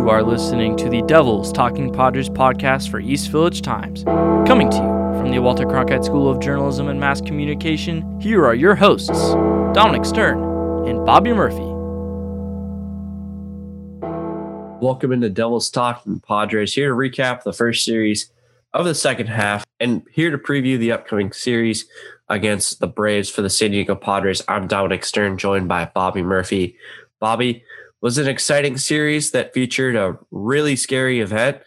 You are listening to the Devils Talking Padres podcast for East Village Times. Coming to you from the Walter Cronkite School of Journalism and Mass Communication, here are your hosts, Dominic Stern and Bobby Murphy. Welcome into Devils Talking Padres. Here to recap the first series of the second half and here to preview the upcoming series against the Braves for the San Diego Padres. I'm Dominic Stern, joined by Bobby Murphy. Bobby, was an exciting series that featured a really scary event.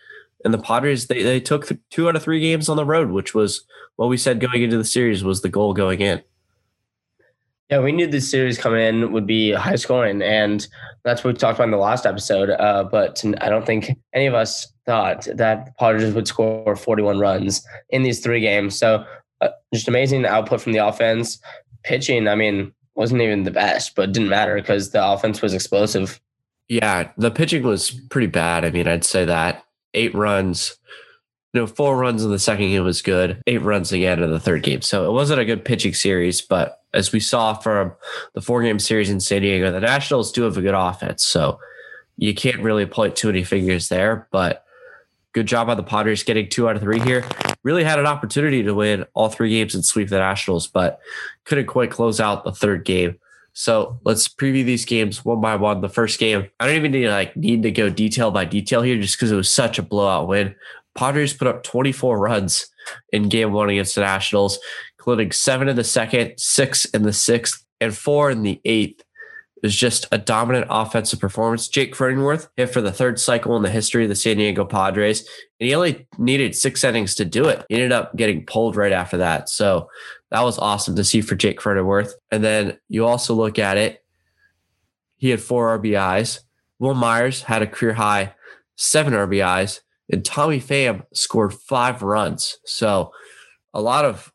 And the Padres, they, they took two out of three games on the road, which was what we said going into the series was the goal going in. Yeah, we knew this series coming in would be high scoring, and that's what we talked about in the last episode. Uh, but I don't think any of us thought that the Padres would score 41 runs in these three games. So uh, just amazing output from the offense. Pitching, I mean, wasn't even the best, but didn't matter because the offense was explosive. Yeah, the pitching was pretty bad. I mean, I'd say that eight runs, you know, four runs in the second game was good. Eight runs again in the third game. So it wasn't a good pitching series, but as we saw from the four game series in San Diego, the Nationals do have a good offense. So you can't really point too many fingers there, but good job by the Padres getting two out of three here. Really had an opportunity to win all three games and sweep the Nationals, but couldn't quite close out the third game. So let's preview these games one by one. The first game, I don't even need to like need to go detail by detail here just because it was such a blowout win. Padres put up 24 runs in game one against the Nationals, including seven in the second, six in the sixth, and four in the eighth. It was just a dominant offensive performance. Jake Cronenworth hit for the third cycle in the history of the San Diego Padres, and he only needed six innings to do it. He ended up getting pulled right after that. So that was awesome to see for Jake Cronenworth. And then you also look at it, he had four RBIs. Wil Myers had a career high seven RBIs, and Tommy Pham scored five runs. So a lot of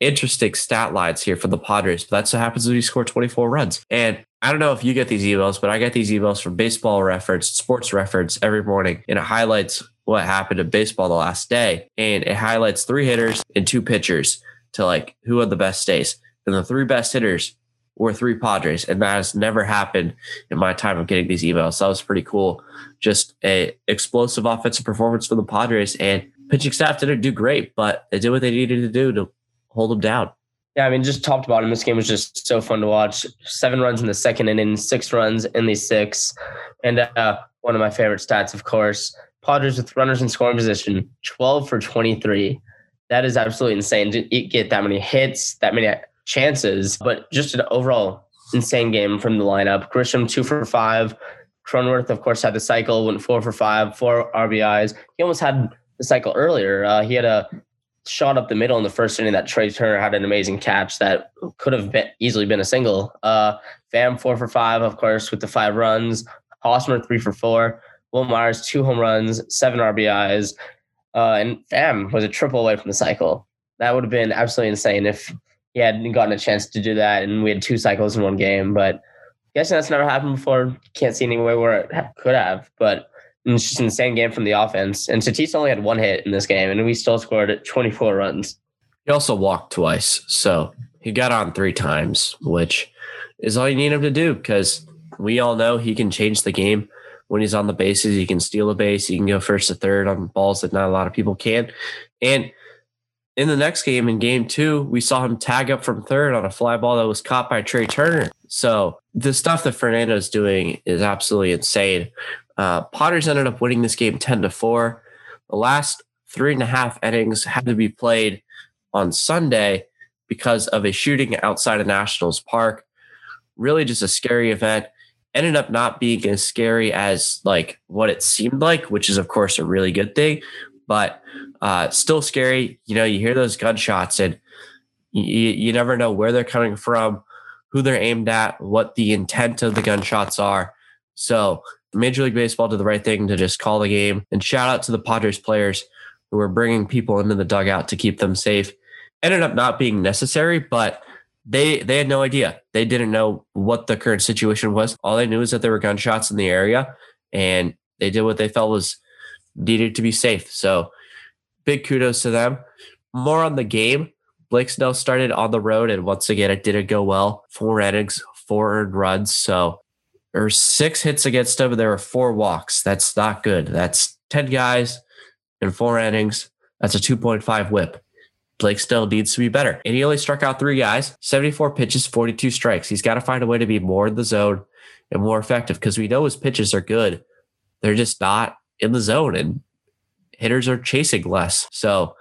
interesting stat lines here for the Padres. But that's what happens when you score 24 runs. And I don't know if you get these emails, but I get these emails from baseball reference, sports reference every morning, and it highlights what happened in baseball the last day. And it highlights three hitters and two pitchers to like who had the best days. And the three best hitters were three Padres. And that has never happened in my time of getting these emails. So that was pretty cool. Just a explosive offensive performance for the Padres. And pitching staff didn't do great, but they did what they needed to do to hold them down. Yeah, I mean, just top to bottom, this game was just so fun to watch. Seven runs in the second inning, six runs in the sixth. And uh, one of my favorite stats, of course, Padres with runners in scoring position, 12 for 23. That is absolutely insane to get that many hits, that many chances, but just an overall insane game from the lineup. Grisham, two for five. Cronenworth, of course, had the cycle, went four for five, four RBIs. He almost had the cycle earlier. Uh, he had a shot up the middle in the first inning that Trea Turner had an amazing catch that could have been easily been a single. Uh, Pham four for five, of course, with the five runs. Hosmer three for four. Wil Myers two home runs, seven RBIs, uh, and Pham was a triple away from the cycle. That would have been absolutely insane if he hadn't gotten a chance to do that, and we had two cycles in one game. But guessing that's never happened before. Can't see any way where it could have, but it's just an insane game from the offense. And Tatis only had one hit in this game, and we still scored 24 runs. He also walked twice. So he got on three times, which is all you need him to do because we all know he can change the game when he's on the bases. He can steal a base. He can go first to third on balls that not a lot of people can. And in the next game, in game two, we saw him tag up from third on a fly ball that was caught by Trea Turner. So the stuff that Fernando's doing is absolutely insane. Uh, Padres ended up winning this game 10 to 4. The last three and a half innings had to be played on Sunday because of a shooting outside of Nationals Park. Really just a scary event. Ended up not being as scary as like what it seemed like, which is of course a really good thing, but uh, still scary. You know, you hear those gunshots and you, you never know where they're coming from, who they're aimed at, what the intent of the gunshots are. So Major League Baseball did the right thing to just call the game and shout out to the Padres players who were bringing people into the dugout to keep them safe. Ended up not being necessary, but they they had no idea. They didn't know what the current situation was. All they knew is that there were gunshots in the area, and they did what they felt was needed to be safe. So big kudos to them. More on the game. Blake Snell started on the road, and once again, it didn't go well. Four innings, four earned runs. So were six hits against him. There were four walks. That's not good. That's 10 guys in four innings. That's a 2.5 whip. Blake Snell needs to be better. And he only struck out three guys, 74 pitches, 42 strikes. He's got to find a way to be more in the zone and more effective because we know his pitches are good. They're just not in the zone and hitters are chasing less. So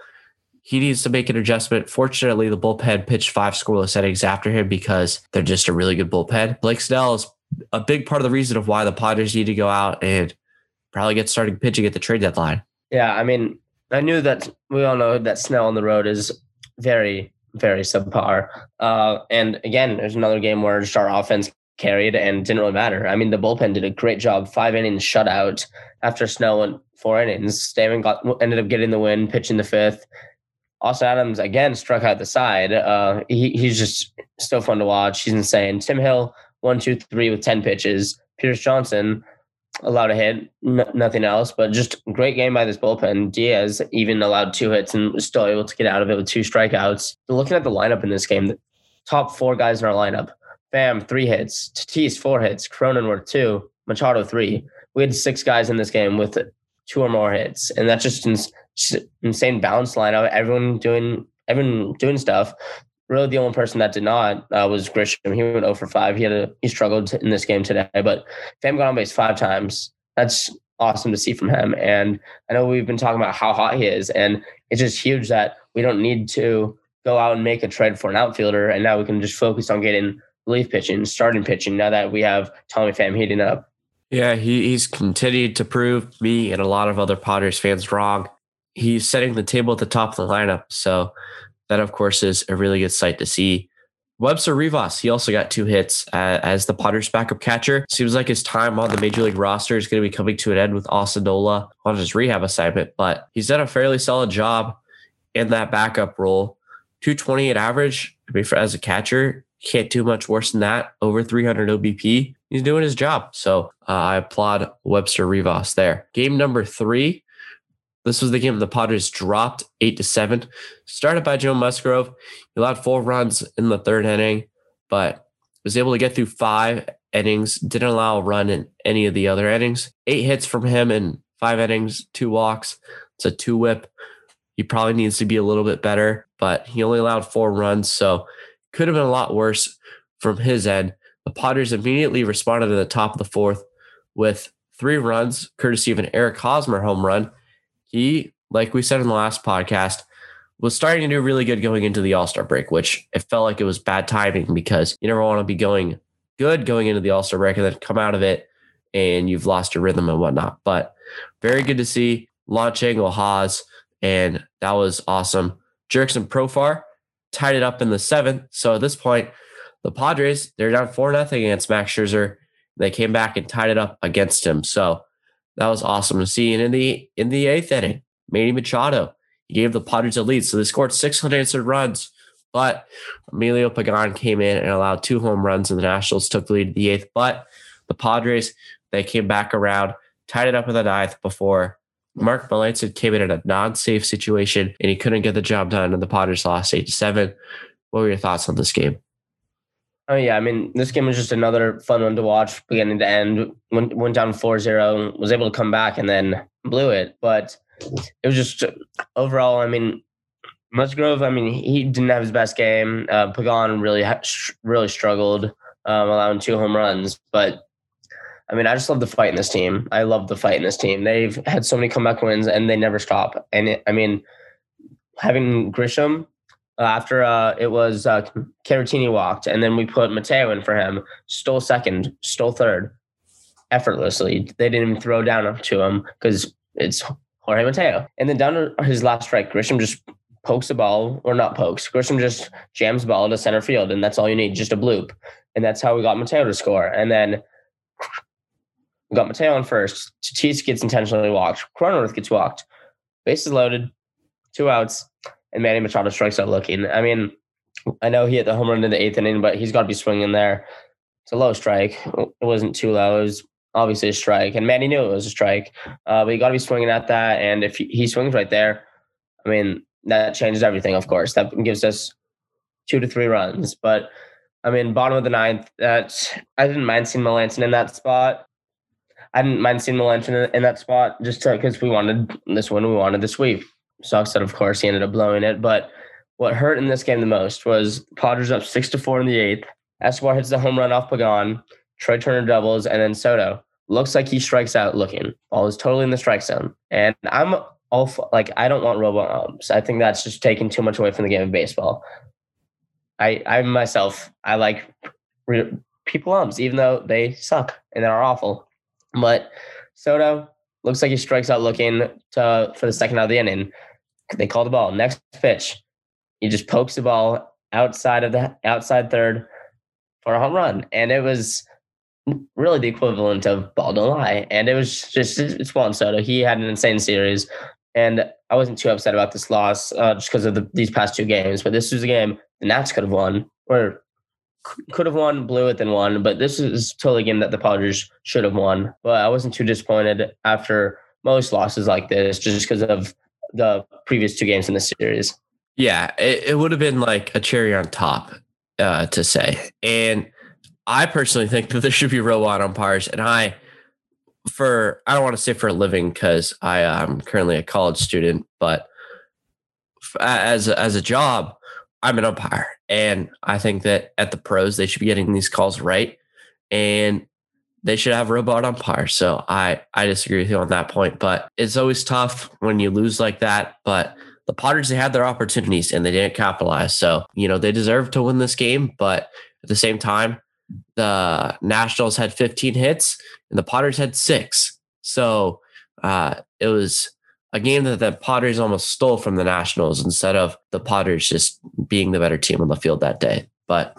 he needs to make an adjustment. Fortunately, the bullpen pitched five scoreless innings after him because they're just a really good bullpen. Blake Snell is a big part of the reason of why the Padres need to go out and probably get starting pitching at the trade deadline. Yeah, I mean, I knew that we all know that Snell on the road is very, very subpar. Uh, and again, there's another game where just our offense carried and didn't really matter. I mean, the bullpen did a great job, five innings shutout after Snell went four innings. Stammen got ended up getting the win, pitching the fifth. Austin Adams again struck out the side. Uh, he, he's just so fun to watch. He's insane. Tim Hill one, two, three with ten pitches. Pierce Johnson allowed a hit, n- nothing else, but just great game by this bullpen. Diaz even allowed two hits and was still able to get out of it with two strikeouts. Looking at the lineup in this game, the top four guys in our lineup: Pham three hits, Tatis four hits, Cronenworth two, Machado three. We had six guys in this game with two or more hits, and that's just ins- insane balanced lineup. Everyone doing everyone doing stuff. Really, the only person that did not uh, was Grisham. He went 0 for 5. He had a, he struggled in this game today, but Pham got on base five times. That's awesome to see from him. And I know we've been talking about how hot he is, and it's just huge that we don't need to go out and make a trade for an outfielder, and now we can just focus on getting relief pitching, starting pitching. Now that we have Tommy Pham heating up. Yeah, he, he's continued to prove me and a lot of other Padres fans wrong. He's setting the table at the top of the lineup, so that, of course, is a really good sight to see. Webster Rivas, he also got two hits uh, as the Padres' backup catcher. Seems like his time on the major league roster is going to be coming to an end with Nola on his rehab assignment, but he's done a fairly solid job in that backup role. 228 average I mean, for, as a catcher. Can't do much worse than that. Over 300 OBP. He's doing his job. So uh, I applaud Webster Rivas there. Game number three this was the game the Padres dropped eight to seven. Started by Joe Musgrove. He allowed four runs in the third inning, but was able to get through five innings. Didn't allow a run in any of the other innings. Eight hits from him in five innings, two walks. It's a two whip. He probably needs to be a little bit better, but he only allowed four runs, so could have been a lot worse from his end. The Padres immediately responded at the top of the fourth with three runs, courtesy of an Eric Hosmer home run he, like we said in the last podcast, was starting to do really good going into the All Star break, which it felt like it was bad timing because you never want to be going good going into the All Star break and then come out of it and you've lost your rhythm and whatnot. But very good to see launching Ohaz, and that was awesome. Jurickson Profar tied it up in the seventh. So at this point, the Padres, they're down 4 nothing against Max Scherzer. They came back and tied it up against him. So that was awesome to see. And in the in the eighth inning, Manny Machado, he gave the Padres a lead. So they scored six unanswered runs. But Emilio Pagan came in and allowed two home runs, and the Nationals took the lead in the eighth. But the Padres, they came back around, tied it up in the ninth before Mark Melancon came in in a non-safe situation, and he couldn't get the job done, and the Padres lost eight to seven. What were your thoughts on this game? Oh yeah, I mean this game was just another fun one to watch, beginning to end. Went went down 4-0, was able to come back and then blew it. But it was just overall, I mean, Musgrove, I mean, he didn't have his best game. Uh, Pagan really really struggled, um, allowing two home runs. But I mean, I just love the fight in this team. I love the fight in this team. They've had so many comeback wins and they never stop. And it, I mean, having Grisham uh, after uh, it was uh, Caratini walked, and then we put Mateo in for him. Stole second, stole third, effortlessly. They didn't even throw down to him because it's Jorge Mateo. And then down to his last strike, Grisham just pokes the ball, or not pokes. Grisham just jams the ball to center field, and that's all you need, just a bloop. And that's how we got Mateo to score. And then we got Mateo on first. Tatis gets intentionally walked. Cronenworth gets walked. Bases loaded, two outs and Manny Machado strikes out looking. I mean, I know he hit the home run in the eighth inning, but he's got to be swinging there. It's a low strike. It wasn't too low. It was obviously a strike, and Manny knew it was a strike. Uh, but you got to be swinging at that, and if he, he swings right there, I mean that changes everything. Of course, that gives us two to three runs. But I mean, bottom of the ninth. That I didn't mind seeing Melancon in that spot. I didn't mind seeing Melancon in that spot just because we wanted this one. We wanted the sweep. Sucks that, of course, he ended up blowing it. But what hurt in this game the most was Padres up six to four in the eighth. Escobar hits the home run off Pagan. Trea Turner doubles, and then Soto looks like he strikes out looking. Ball is totally in the strike zone. And I'm all for, like, I don't want robo umps. I think that's just taking too much away from the game of baseball. I, I myself, I like re- people umps, even though they suck and they're awful. But Soto looks like he strikes out looking to for the second out of the inning. They call the ball. Next pitch, he just pokes the ball outside of the outside third for a home run, and it was really the equivalent of ball don't lie. And it was just it's Juan Soto. He had an insane series, and I wasn't too upset about this loss uh, just because of the, these past two games. But this was a game the Nats could have won, or could have won, blew it, then won. But this is totally a game that the Padres should have won. But I wasn't too disappointed after most losses like this, just because of the previous two games in the series. Yeah, it, it would have been like a cherry on top uh, to say. And I personally think that there should be robot umpires. And I, for, I don't want to say for a living because I am currently a college student, but as as a job, I'm an umpire. And I think that at the pros, they should be getting these calls right. And they should have robot umpires. So I, I disagree with you on that point, but it's always tough when you lose like that. But the Padres they had their opportunities and they didn't capitalize. So, you know, they deserve to win this game. But at the same time, the Nationals had 15 hits and the Padres had six. So uh, it was a game that the Padres almost stole from the Nationals instead of the Padres just being the better team on the field that day. But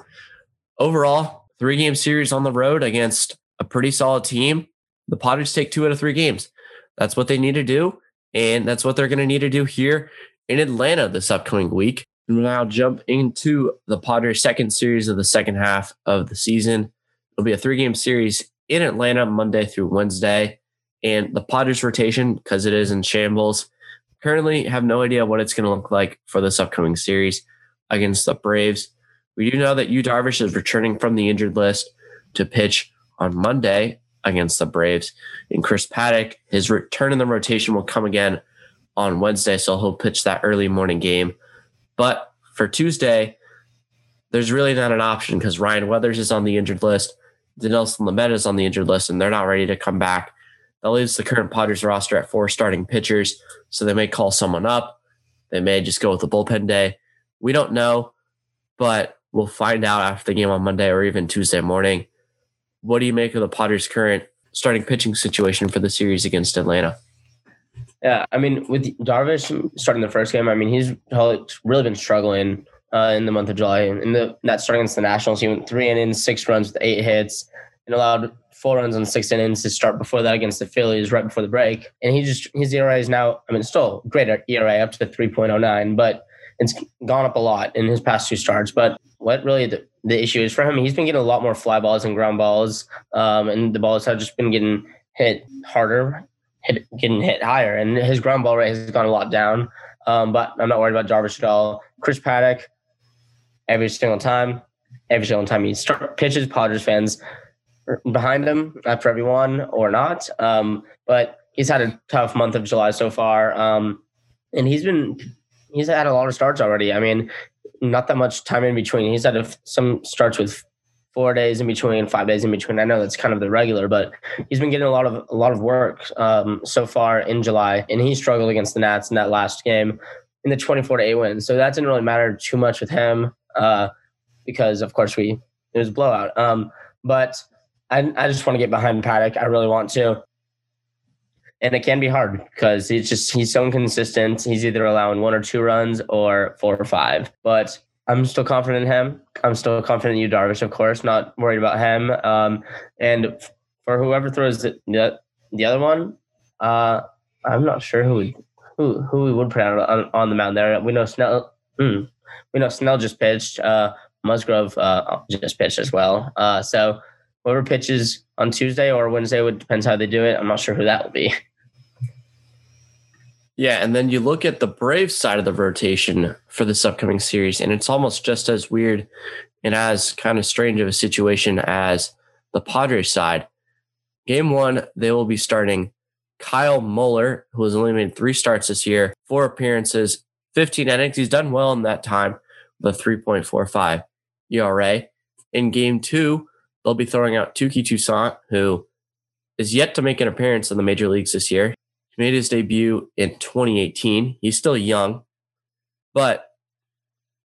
overall, three game series on the road against a pretty solid team. The Padres take two out of three games. That's what they need to do. And that's what they're going to need to do here in Atlanta this upcoming week. And we'll now jump into the Padres' second series of the second half of the season. It'll be a three game series in Atlanta Monday through Wednesday. And the Padres rotation, because it is in shambles, currently have no idea what it's going to look like for this upcoming series against the Braves. We do know that Yu Darvish is returning from the injured list to pitch on Monday against the Braves. And Chris Paddack, his return in the rotation will come again on Wednesday, so he'll pitch that early morning game. But for Tuesday, there's really not an option because Ryan Weathers is on the injured list. Dinelson Lamet is on the injured list, and they're not ready to come back. That leaves the current Padres roster at four starting pitchers. So they may call someone up. They may just go with the bullpen day. We don't know, but we'll find out after the game on Monday or even Tuesday morning. What do you make of the Padres' current starting pitching situation for the series against Atlanta? Yeah, I mean, with Darvish starting the first game, I mean, he's really been struggling uh, in the month of July. In the that starting against the Nationals, he went three innings, six runs with eight hits, and allowed four runs on six innings to start before that against the Phillies right before the break. And he just his ERA is now, I mean, still great ERA up to 3.09, but it's gone up a lot in his past two starts. But what really the, the issue is for him, he's been getting a lot more fly balls and ground balls, um, and the balls have just been getting hit harder, hit, getting hit higher, and his ground ball rate has gone a lot down. Um, but I'm not worried about Darvish at all. Chris Paddack, every single time, every single time he start, pitches, Padres fans behind him after everyone or not. Um, but he's had a tough month of July so far. Um, and he's been he's had a lot of starts already. I mean, not that much time in between. He's had a, some starts with four days in between, five days in between. I know that's kind of the regular, but he's been getting a lot of a lot of work um, so far in July, and he struggled against the Nats in that last game in the twenty-four to eight win. So that didn't really matter too much with him uh, because, of course, we it was a blowout. Um, but I, I just want to get behind Paddack. I really want to. And it can be hard because he's just he's so inconsistent. He's either allowing one or two runs or four or five. But I'm still confident in him. I'm still confident in Yu, Darvish, of course. Not worried about him. Um, and for whoever throws the the, the other one, uh, I'm not sure who would, who who we would put out on, on the mound there. We know Snell. Mm, we know Snell just pitched. Uh, Musgrove uh, just pitched as well. Uh, so whoever pitches on Tuesday or Wednesday would depends how they do it. I'm not sure who that will be. Yeah, and then you look at the Braves side of the rotation for this upcoming series, and it's almost just as weird and as kind of strange of a situation as the Padres side. Game one, they will be starting Kyle Muller, who has only made three starts this year, four appearances, 15 innings. He's done well in that time with a 3.45 ERA. In game two, they'll be throwing out Touki Toussaint, who is yet to make an appearance in the major leagues this year. Made his debut in 2018. He's still young, but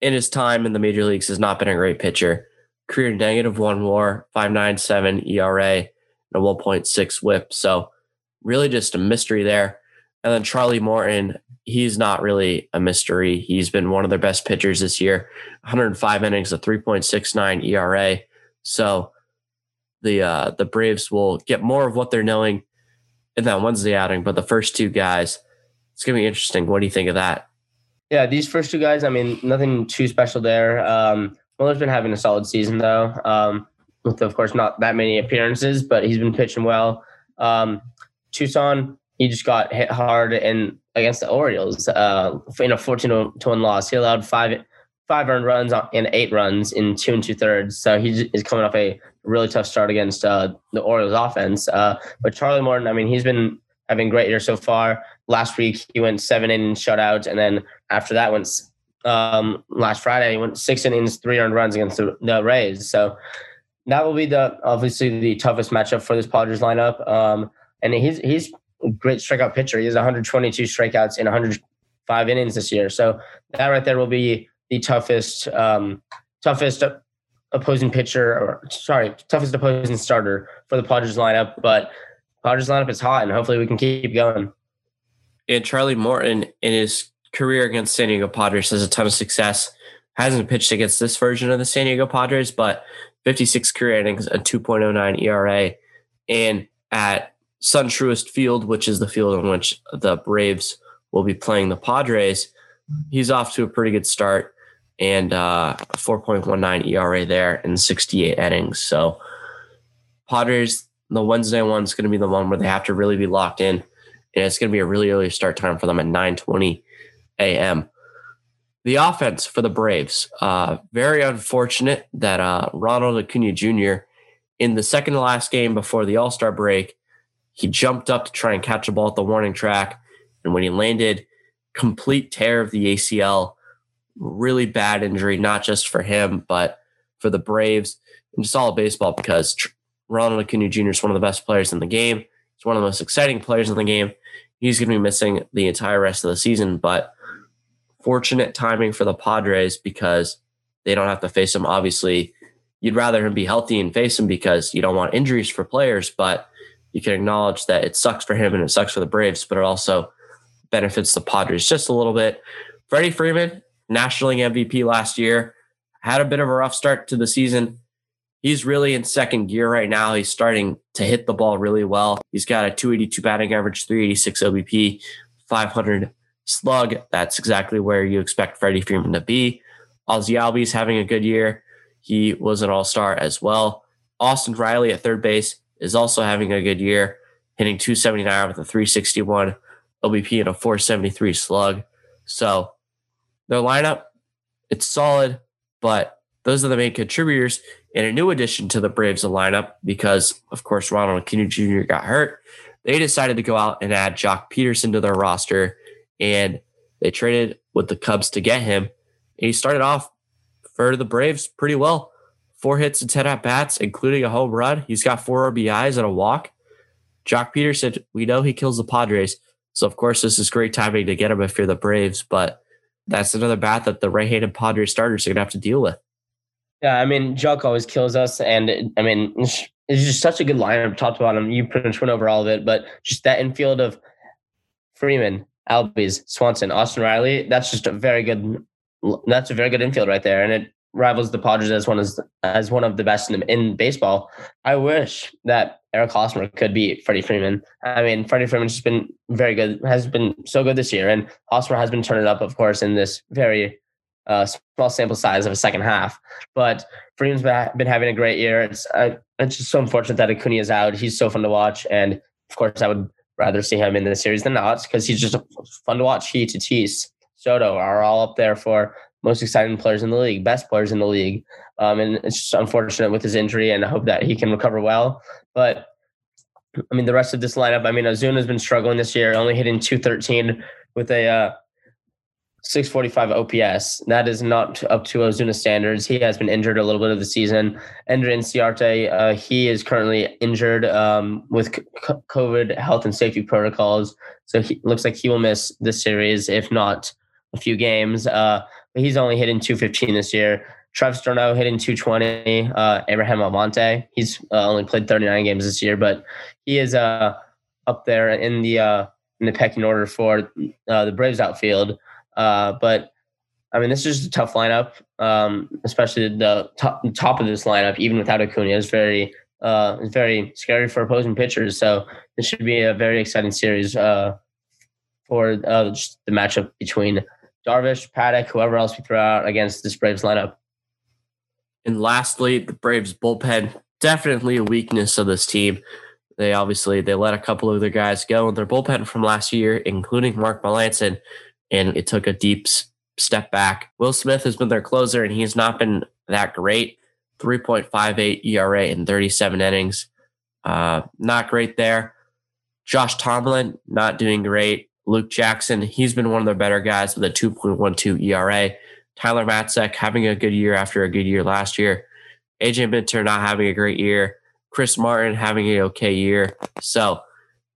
in his time in the major leagues has not been a great pitcher. Career negative one war, 597 ERA, and a 1.6 whip. So really just a mystery there. And then Charlie Morton, he's not really a mystery. He's been one of their best pitchers this year. 105 innings, a 3.69 ERA. So the uh, the Braves will get more of what they're knowing in that Wednesday outing. But the first two guys, it's gonna be interesting. What do you think of that? Yeah, these first two guys, I mean, nothing too special there. Um, Muller's been having a solid season though, um, with of course not that many appearances, but he's been pitching well. Um, Toussaint, he just got hit hard in against the Orioles uh, in a 14 to 1 loss. He allowed five five earned runs and eight runs in two and two thirds. So he is coming off a really tough start against uh, the Orioles offense. Uh, but Charlie Morton, I mean, he's been having great year so far. Last week he went seven innings shutout, and then after that went um, last Friday he went six innings, three earned runs against the, the Rays. So that will be the obviously the toughest matchup for this Padres lineup. Um, and he's he's a great strikeout pitcher. He has 122 strikeouts in 105 innings this year. So that right there will be the toughest um, toughest opposing pitcher or sorry toughest opposing starter for the Padres lineup. But Padres lineup is hot, and hopefully we can keep going. And Charlie Morton in his career against San Diego Padres has a ton of success. Hasn't pitched against this version of the San Diego Padres, but 56 career innings, a 2.09 ERA, and at SunTruist Field, which is the field on which the Braves will be playing the Padres, he's off to a pretty good start and uh, 4.19 ERA there in 68 innings. So Padres, the Wednesday one is going to be the one where they have to really be locked in, and it's going to be a really early start time for them at 9:20 a.m. The offense for the Braves, uh, very unfortunate that uh, Ronald Acuna Jr. in the second to last game before the All Star break, he jumped up to try and catch a ball at the warning track, and when he landed, complete tear of the ACL really bad injury, not just for him, but for the Braves and just all of baseball because Ronald Acuna Jr. is one of the best players in the game. He's one of the most exciting players in the game. He's going to be missing the entire rest of the season, but fortunate timing for the Padres because they don't have to face him. Obviously, you'd rather him be healthy and face him because you don't want injuries for players, but you can acknowledge that it sucks for him and it sucks for the Braves, but it also benefits the Padres just a little bit. Freddie Freeman, National League MVP last year. Had a bit of a rough start to the season. He's really in second gear right now. He's starting to hit the ball really well. He's got a 282 batting average, 386 OBP, 500 slug. That's exactly where you expect Freddie Freeman to be. Ozzie Albies having a good year. He was an all star as well. Austin Riley at third base is also having a good year, hitting 279 with a 361 OBP and a 473 slug. So their lineup, it's solid, but those are the main contributors. And a new addition to the Braves lineup, because of course Ronald Acuna Jr. got hurt, they decided to go out and add Joc Pederson to their roster, and they traded with the Cubs to get him. And he started off for the Braves pretty well. Four hits and 10 at bats, including a home run. He's got four RBIs and a walk. Joc Pederson, we know he kills the Padres. So, of course, this is great timing to get him if you're the Braves. But that's another bat that the right-handed Padres starters are going to have to deal with. Yeah, I mean, Joc always kills us, and I mean, it's just such a good lineup, top to bottom. You pretty much went over all of it, but just that infield of Freeman, Albies, Swanson, Austin Riley. That's just a very good. That's a very good infield right there, and it rivals the Padres as one as as one of the best in, in baseball. I wish that Eric Hosmer could beat Freddie Freeman. I mean, Freddie Freeman's just been very good, has been so good this year, and Hosmer has been turning up, of course, in this very uh, small sample size of a second half. But Freeman's been having a great year. It's uh, it's just so unfortunate that Acuna is out. He's so fun to watch, and of course, I would rather see him in the series than not because he's just fun to watch. He, Tatis, Soto are all up there for most exciting players in the league, best players in the league. Um, and it's just unfortunate with his injury, and I hope that he can recover well. But I mean, the rest of this lineup, I mean, Ozuna has been struggling this year, only hitting 213 with a uh, 645 OPS. That is not up to Ozuna standards. He has been injured a little bit of the season. Ender Inciarte, uh, he is currently injured um, with COVID health and safety protocols. So he looks like he will miss this series, if not a few games. Uh, he's only hitting 215 this year. Travis d'Arnaud hitting 220. Uh, Abraham Almonte, he's uh, only played 39 games this year, but he is uh, up there in the uh, in the pecking order for uh, the Braves outfield. Uh, but I mean, this is just a tough lineup, um, especially the top, top of this lineup, even without Acuna, is very uh, is very scary for opposing pitchers. So this should be a very exciting series uh, for uh, the matchup between Darvish, Paddack, whoever else we throw out against this Braves lineup. And lastly, the Braves bullpen definitely a weakness of this team. They obviously they let a couple of their guys go in their bullpen from last year, including Mark Melancon, and it took a deep step back. Will Smith has been their closer, and he's not been that great. 3.58 ERA in 37 innings. Uh, not great there. Josh Tomlin, not doing great. Luke Jackson, he's been one of their better guys with a 2.12 ERA. Tyler Matzek having a good year after a good year last year. AJ Minter not having a great year. Chris Martin having an okay year. So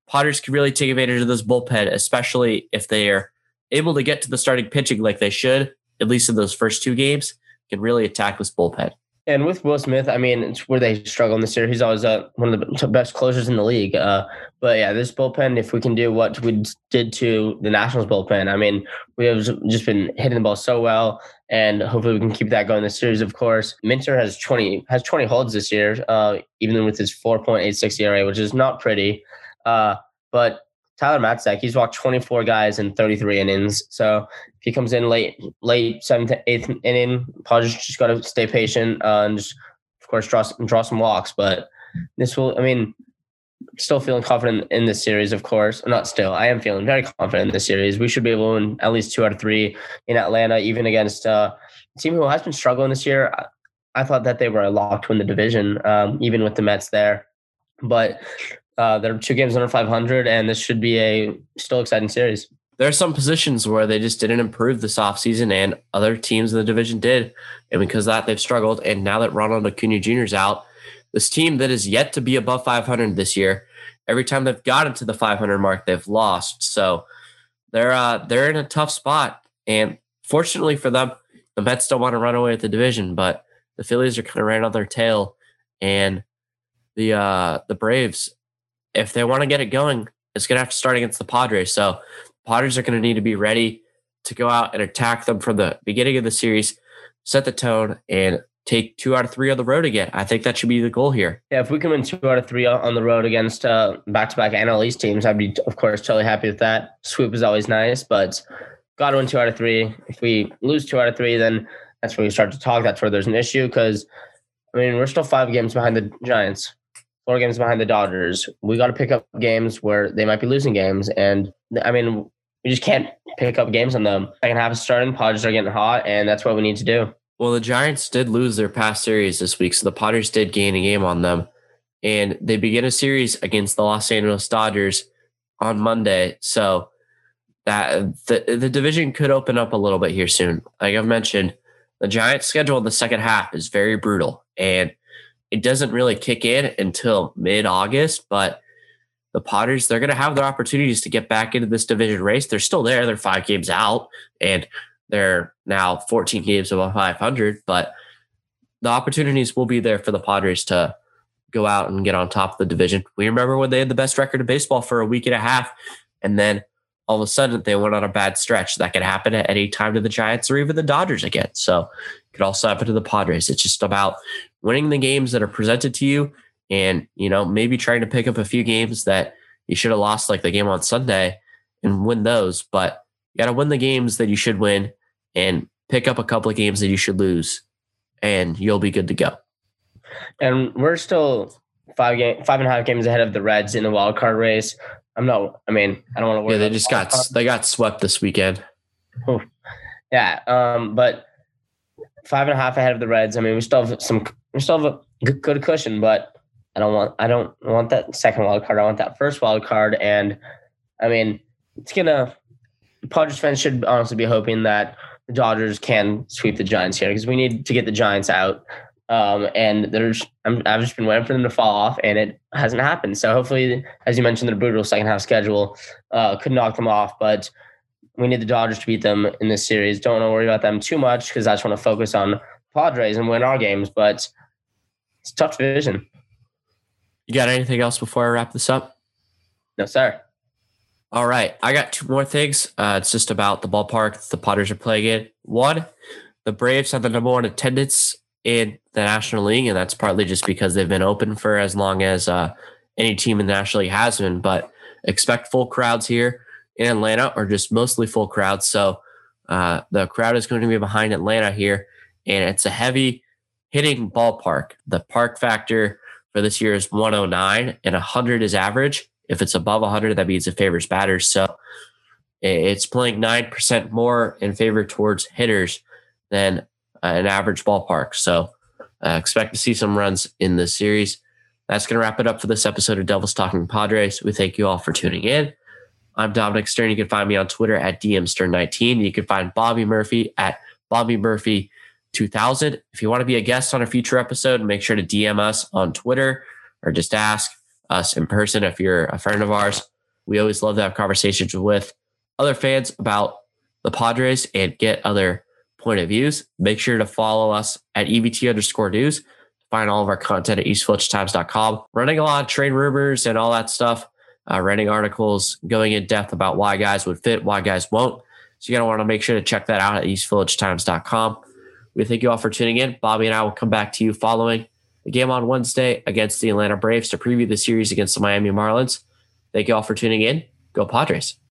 Padres can really take advantage of this bullpen, especially if they are able to get to the starting pitching like they should, at least in those first two games, can really attack this bullpen. And with Will Smith, I mean, it's where they struggle in this year. He's always uh, one of the best closers in the league. Uh, but yeah, this bullpen, if we can do what we did to the Nationals bullpen, I mean, we have just been hitting the ball so well, and hopefully we can keep that going this series. Of course, Minter has twenty has twenty holds this year, uh, even with his four point eight six ERA, which is not pretty. Uh, but Tyler Matzek, he's walked 24 guys in 33 innings. So if he comes in late, late seventh, eighth inning, Padres just got to stay patient uh, and just, of course, draw draw some walks. But this will, I mean, still feeling confident in this series, of course. Not still, I am feeling very confident in this series. We should be able to win at least two out of three in Atlanta, even against uh, a team who has been struggling this year. I, I thought that they were locked to win the division, um, even with the Mets there. But uh, there are two games under 500, and this should be a still exciting series. There are some positions where they just didn't improve this offseason, and other teams in the division did. And because of that, they've struggled. And now that Ronald Acuna Jr. is out, this team that is yet to be above 500 this year, every time they've gotten to the 500 mark, they've lost. So they're uh, they're in a tough spot. And fortunately for them, the Mets don't want to run away with the division, but the Phillies are kind of right on their tail, and the uh, the Braves if they want to get it going, it's going to have to start against the Padres. So Padres are going to need to be ready to go out and attack them from the beginning of the series, set the tone, and take two out of three on the road again. I think that should be the goal here. Yeah, if we can win two out of three on the road against uh, back-to-back NL East teams, I'd be, of course, totally happy with that. Sweep is always nice, but got to win two out of three. If we lose two out of three, then that's where we start to talk. That's where there's an issue because, I mean, we're still five games behind the Giants four games behind the Dodgers. We got to pick up games where they might be losing games, and I mean, we just can't pick up games on them. Second half is starting, Padres are getting hot, and that's what we need to do. Well, the Giants did lose their past series this week, so the Padres did gain a game on them, and they begin a series against the Los Angeles Dodgers on Monday. So that the the division could open up a little bit here soon. Like I've mentioned, the Giants' schedule in the second half is very brutal, and it doesn't really kick in until mid August, but the Padres, they're going to have their opportunities to get back into this division race. They're still there. They're five games out and they're now 14 games above 500, but the opportunities will be there for the Padres to go out and get on top of the division. We remember when they had the best record of baseball for a week and a half, and then all of a sudden they went on a bad stretch. That could happen at any time to the Giants or even the Dodgers again. So it could also happen to the Padres. It's just about winning the games that are presented to you and, you know, maybe trying to pick up a few games that you should have lost, like the game on Sunday, and win those. But you got to win the games that you should win and pick up a couple of games that you should lose, and you'll be good to go. And we're still five game, five and a half games ahead of the Reds in the wild card race. I'm not. I mean, I don't want to worry. Yeah, they just got they got swept this weekend. Yeah, um, but five and a half ahead of the Reds. I mean, we still have some, we still have a good, cushion, but I don't want, I don't want that second wild card. I want that first wild card. And I mean, it's gonna. Padres fans should honestly be hoping that the Dodgers can sweep the Giants here because we need to get the Giants out. Um, and there's, I'm, I've just been waiting for them to fall off, and it hasn't happened. So hopefully, as you mentioned, the brutal second half schedule uh, could knock them off, but we need the Dodgers to beat them in this series. Don't want to worry about them too much because I just want to focus on Padres and win our games. But it's tough division. You got anything else before I wrap this up? No, sir. All right, I got two more things. Uh, it's just about the ballpark the Padres are playing in. One, the Braves have the number one attendance in the National League, and that's partly just because they've been open for as long as uh, any team in the National League has been. But expect full crowds here in Atlanta, are just mostly full crowds. So uh, the crowd is going to be behind Atlanta here, and it's a heavy hitting ballpark. The park factor for this year is 109, and 100 is average. If it's above 100, that means it favors batters. So it's playing 9% more in favor towards hitters than an average ballpark. So uh, expect to see some runs in this series. That's going to wrap it up for this episode of Devils Talking Padres. We thank you all for tuning in. I'm Dominic Stern. You can find me on Twitter at DMStern19. You can find Bobby Murphy at Bobby Murphy 2000. If you want to be a guest on a future episode, make sure to DM us on Twitter or just ask us in person if you're a friend of ours. We always love to have conversations with other fans about the Padres and get other point of views. Make sure to follow us at EVT underscore news. Find all of our content at eastvillagetimes.com. Running a lot of trade rumors and all that stuff. Uh, writing articles, going in depth about why guys would fit, why guys won't. So you're going to want to make sure to check that out at eastvillagetimes.com. We thank you all for tuning in. Bobby and I will come back to you following the game on Wednesday against the Atlanta Braves to preview the series against the Miami Marlins. Thank you all for tuning in. Go Padres.